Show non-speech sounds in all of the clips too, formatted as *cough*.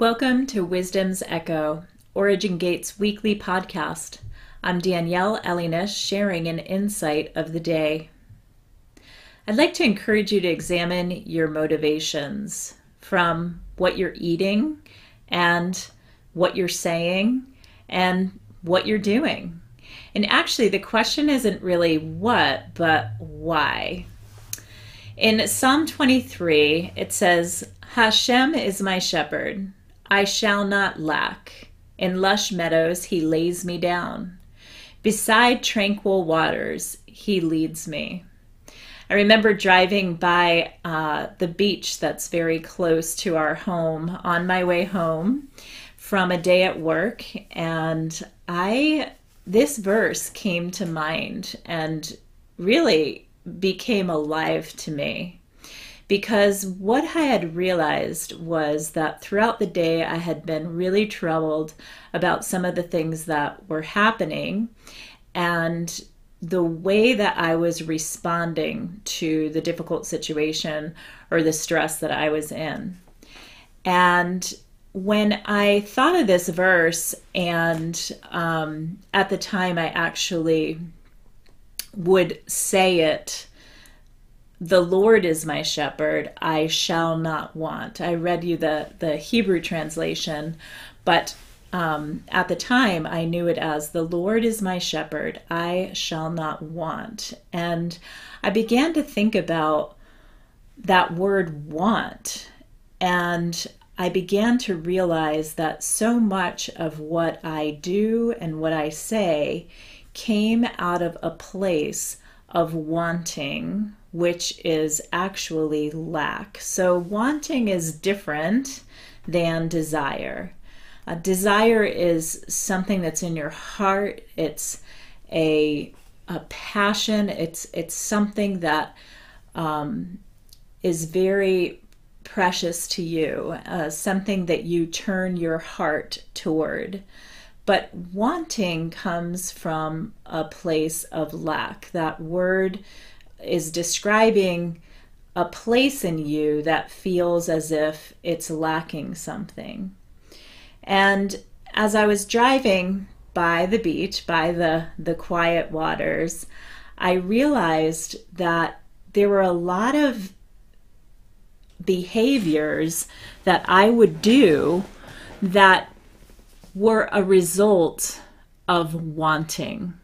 Welcome to Wisdom's Echo, Origin Gate's weekly podcast. I'm Danielle Elinish, sharing an insight of the day. I'd like to encourage you to examine your motivations from what you're eating and what you're saying and what you're doing. And actually, the question isn't really what, but why. In Psalm 23, it says, Hashem is my shepherd. I shall not lack. In lush meadows, he lays me down. Beside tranquil waters, he leads me. I remember driving by uh, the beach that's very close to our home on my way home from a day at work, and I this verse came to mind and really became alive to me because what I had realized was that throughout the day I had been really troubled about some of the things that were happening and the way that I was responding to the difficult situation or the stress that I was in. And when I thought of this verse, and um, at the time I actually would say it the Lord is my shepherd, I shall not want. I read you the, the Hebrew translation, but um, at the time I knew it as the Lord is my shepherd, I shall not want. And I began to think about that word want. And I began to realize that so much of what I do and what I say came out of a place of wanting which is actually lack. So, wanting is different than desire. Desire is something that's in your heart. It's a a passion. It's it's something that um, is very precious to you. Uh, something that you turn your heart toward. But wanting comes from a place of lack. That word is describing a place in you that feels as if it's lacking something. And as I was driving by the beach, by the, the quiet waters, I realized that there were a lot of behaviors that I would do that were a result of wanting.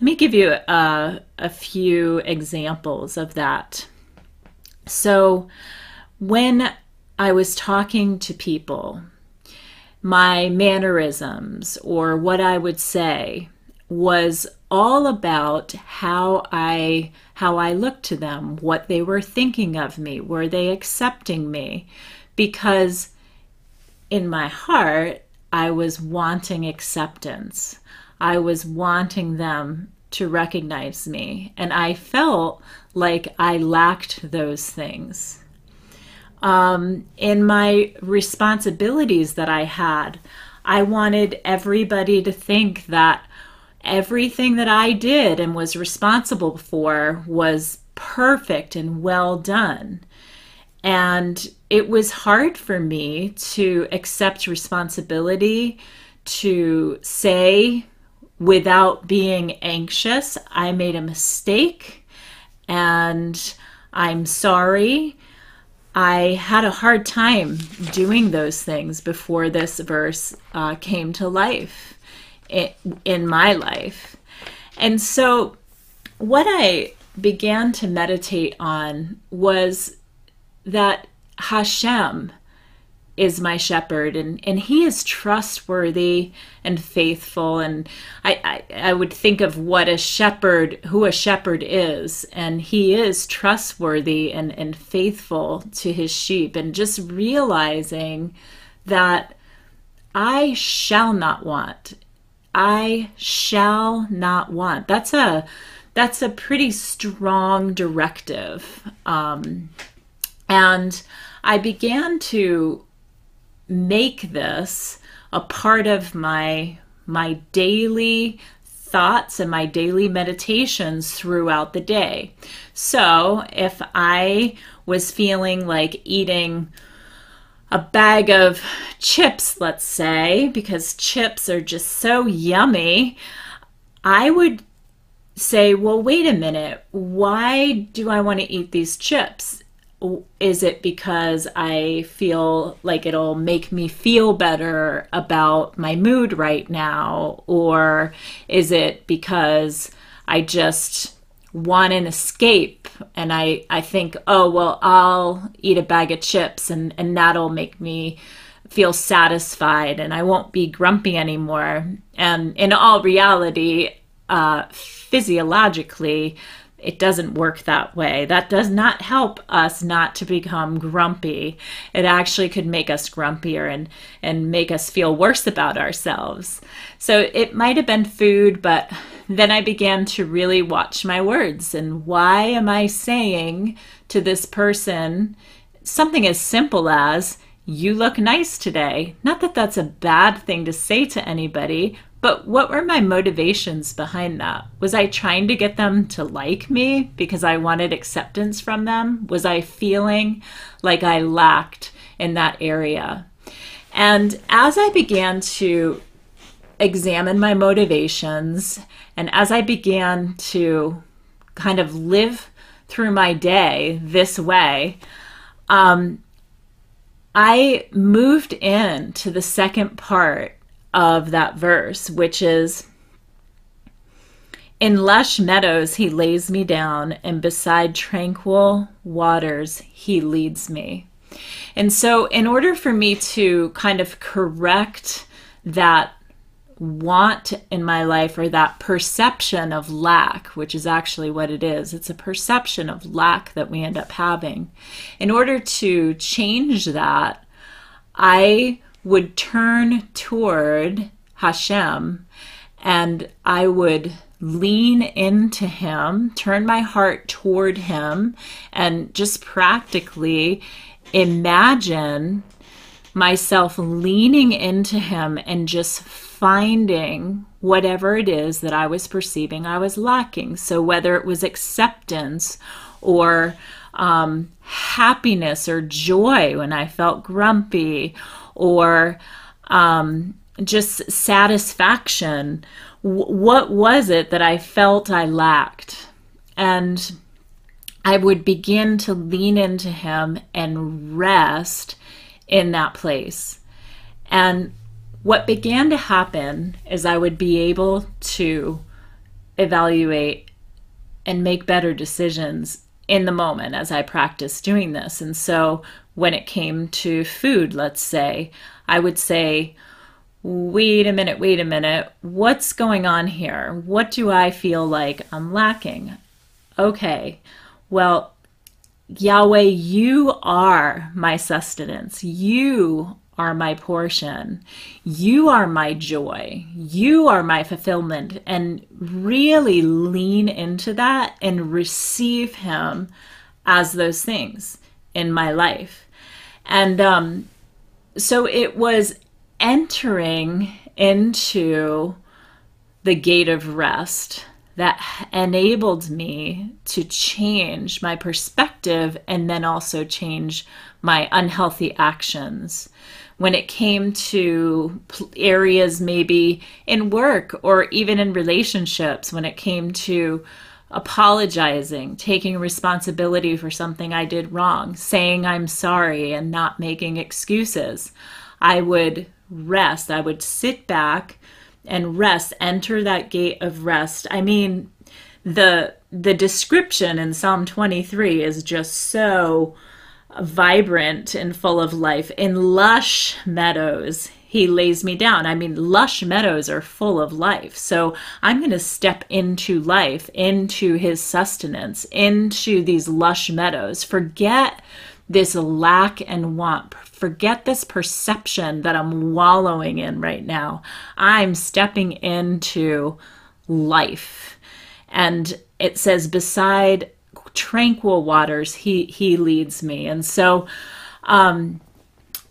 Let me give you a, a few examples of that. So, when I was talking to people, my mannerisms or what I would say was all about how I how I looked to them, what they were thinking of me, were they accepting me? Because in my heart, I was wanting acceptance. I was wanting them to recognize me, and I felt like I lacked those things. Um, in my responsibilities that I had, I wanted everybody to think that everything that I did and was responsible for was perfect and well done. And it was hard for me to accept responsibility, to say without being anxious. I made a mistake and I'm sorry. I had a hard time doing those things before this verse uh, came to life in, in my life. And so, what I began to meditate on was that Hashem is my shepherd and, and he is trustworthy and faithful and I, I, I would think of what a shepherd who a shepherd is and he is trustworthy and, and faithful to his sheep and just realizing that I shall not want. I shall not want. That's a that's a pretty strong directive um, and I began to make this a part of my my daily thoughts and my daily meditations throughout the day. So, if I was feeling like eating a bag of chips, let's say, because chips are just so yummy, I would say, well, wait a minute, why do I want to eat these chips? Is it because I feel like it'll make me feel better about my mood right now? Or is it because I just want an escape and I, I think, oh, well, I'll eat a bag of chips and, and that'll make me feel satisfied and I won't be grumpy anymore. And in all reality, uh, physiologically, it doesn't work that way. That does not help us not to become grumpy. It actually could make us grumpier and, and make us feel worse about ourselves. So it might have been food, but then I began to really watch my words and why am I saying to this person something as simple as, you look nice today. Not that that's a bad thing to say to anybody, but what were my motivations behind that? Was I trying to get them to like me because I wanted acceptance from them? Was I feeling like I lacked in that area? And as I began to examine my motivations and as I began to kind of live through my day this way, um, I moved into the second part of that verse, which is In lush meadows he lays me down, and beside tranquil waters he leads me. And so, in order for me to kind of correct that want in my life or that perception of lack, which is actually what it is, it's a perception of lack that we end up having. In order to change that, I would turn toward Hashem and I would lean into Him, turn my heart toward Him, and just practically imagine myself leaning into Him and just finding whatever it is that I was perceiving I was lacking. So, whether it was acceptance or um, happiness or joy when I felt grumpy or um, just satisfaction. W- what was it that I felt I lacked? And I would begin to lean into Him and rest in that place. And what began to happen is I would be able to evaluate and make better decisions in the moment as I practice doing this. And so when it came to food, let's say, I would say, wait a minute, wait a minute, what's going on here? What do I feel like I'm lacking? Okay, well, Yahweh, you are my sustenance. You are my portion. You are my joy. You are my fulfillment. And really lean into that and receive Him as those things in my life. And um, so it was entering into the gate of rest that enabled me to change my perspective and then also change my unhealthy actions. When it came to areas maybe in work or even in relationships, when it came to apologizing, taking responsibility for something I did wrong, saying I'm sorry and not making excuses. I would rest. I would sit back and rest, enter that gate of rest. I mean, the the description in Psalm 23 is just so vibrant and full of life. In lush meadows, he lays me down. I mean, lush meadows are full of life. So I'm going to step into life, into his sustenance, into these lush meadows. Forget this lack and want. Forget this perception that I'm wallowing in right now. I'm stepping into life. And it says, beside tranquil waters, he, he leads me. And so, um,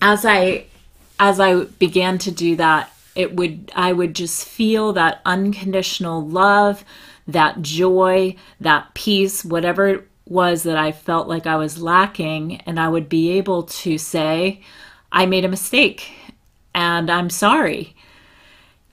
as I as I began to do that, it would I would just feel that unconditional love, that joy, that peace, whatever it was that I felt like I was lacking, and I would be able to say, I made a mistake and I'm sorry.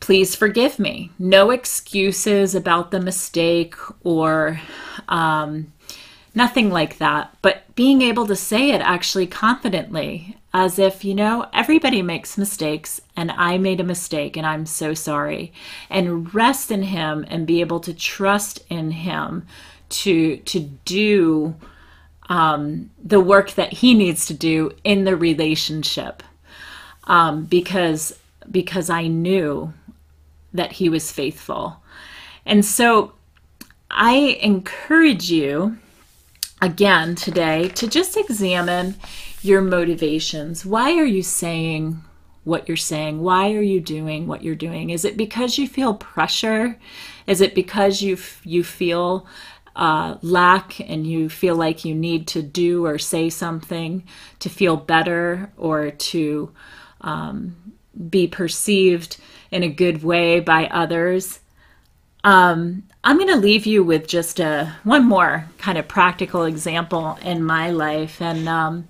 Please forgive me. No excuses about the mistake or um, nothing like that, but being able to say it actually confidently, as if, you know, everybody makes mistakes and I made a mistake and I'm so sorry. And rest in Him and be able to trust in Him to, to do um, the work that He needs to do in the relationship. Um, because because I knew that he was faithful. And so I encourage you again today to just examine your motivations. Why are you saying what you're saying? Why are you doing what you're doing? Is it because you feel pressure? Is it because you you feel uh, lack and you feel like you need to do or say something to feel better or to um, be perceived in a good way by others? Um, I'm going to leave you with just a one more kind of practical example in my life, and um,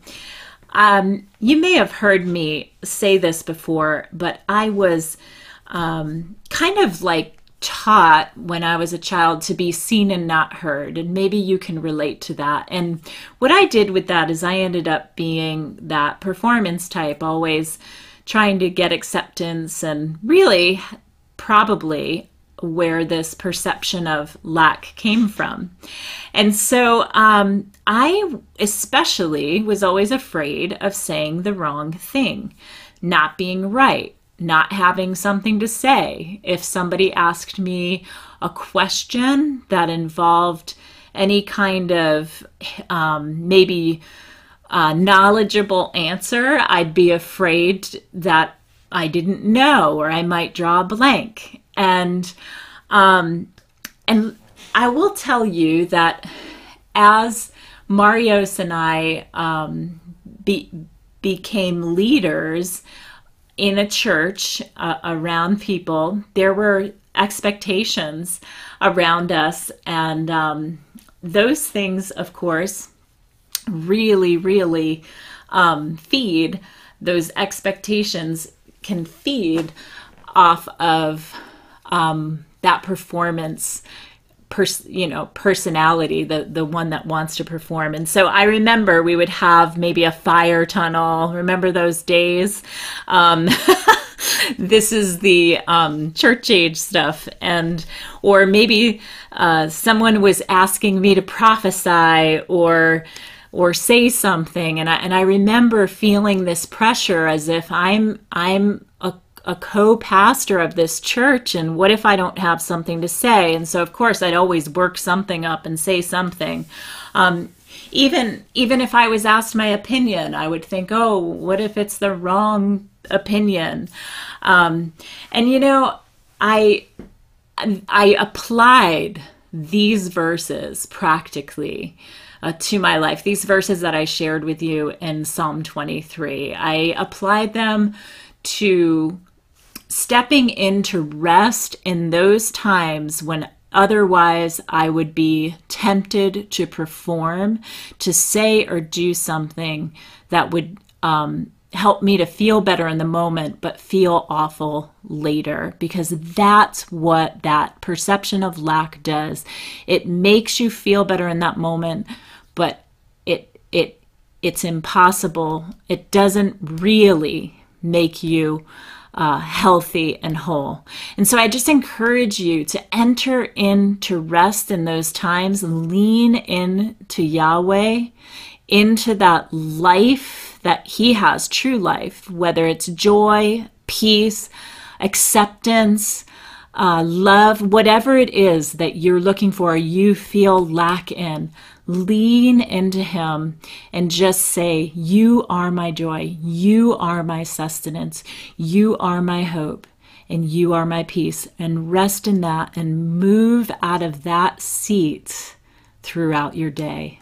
um, you may have heard me say this before, but I was um, kind of like taught when I was a child to be seen and not heard, and maybe you can relate to that. And what I did with that is I ended up being that performance type, always trying to get acceptance and really probably where this perception of lack came from. And so um, I especially was always afraid of saying the wrong thing, not being right, not having something to say. If somebody asked me a question that involved any kind of um, maybe uh, knowledgeable answer, I'd be afraid that I didn't know or I might draw a blank. And um, and I will tell you that as Marios and I um, be, became leaders in a church uh, around people, there were expectations around us, and um, those things, of course, really, really um, feed those expectations can feed off of um, that performance pers- you know personality the the one that wants to perform. And so i remember we would have maybe a fire tunnel. Remember those days? Um, *laughs* this is the um, church age stuff. And or maybe uh, someone was asking me to prophesy or or say something. And I, and I remember feeling this pressure as if I'm I'm a, a co-pastor of this church and what if I don't have something to say? And so of course I'd always work something up and say something. Um, even even if I was asked my opinion I would think oh what if it's the wrong opinion? Um, and you know I I applied these verses practically uh, to my life. These verses that I shared with you in Psalm 23, I applied them to stepping into rest in those times when otherwise I would be tempted to perform, to say or do something that would um, help me to feel better in the moment, but feel awful later, because that's what that perception of lack does. It makes you feel better in that moment, but it it it's impossible. It doesn't really make you uh, healthy and whole. And so I just encourage you to enter into rest in those times, lean in to Yahweh, into that life that He has, true life, whether it's joy, peace, acceptance, uh, love, whatever it is that you're looking for, you feel lack in lean into Him and just say, You are my joy. You are my sustenance. You are my hope. And you are my peace. And rest in that and move out of that seat throughout your day.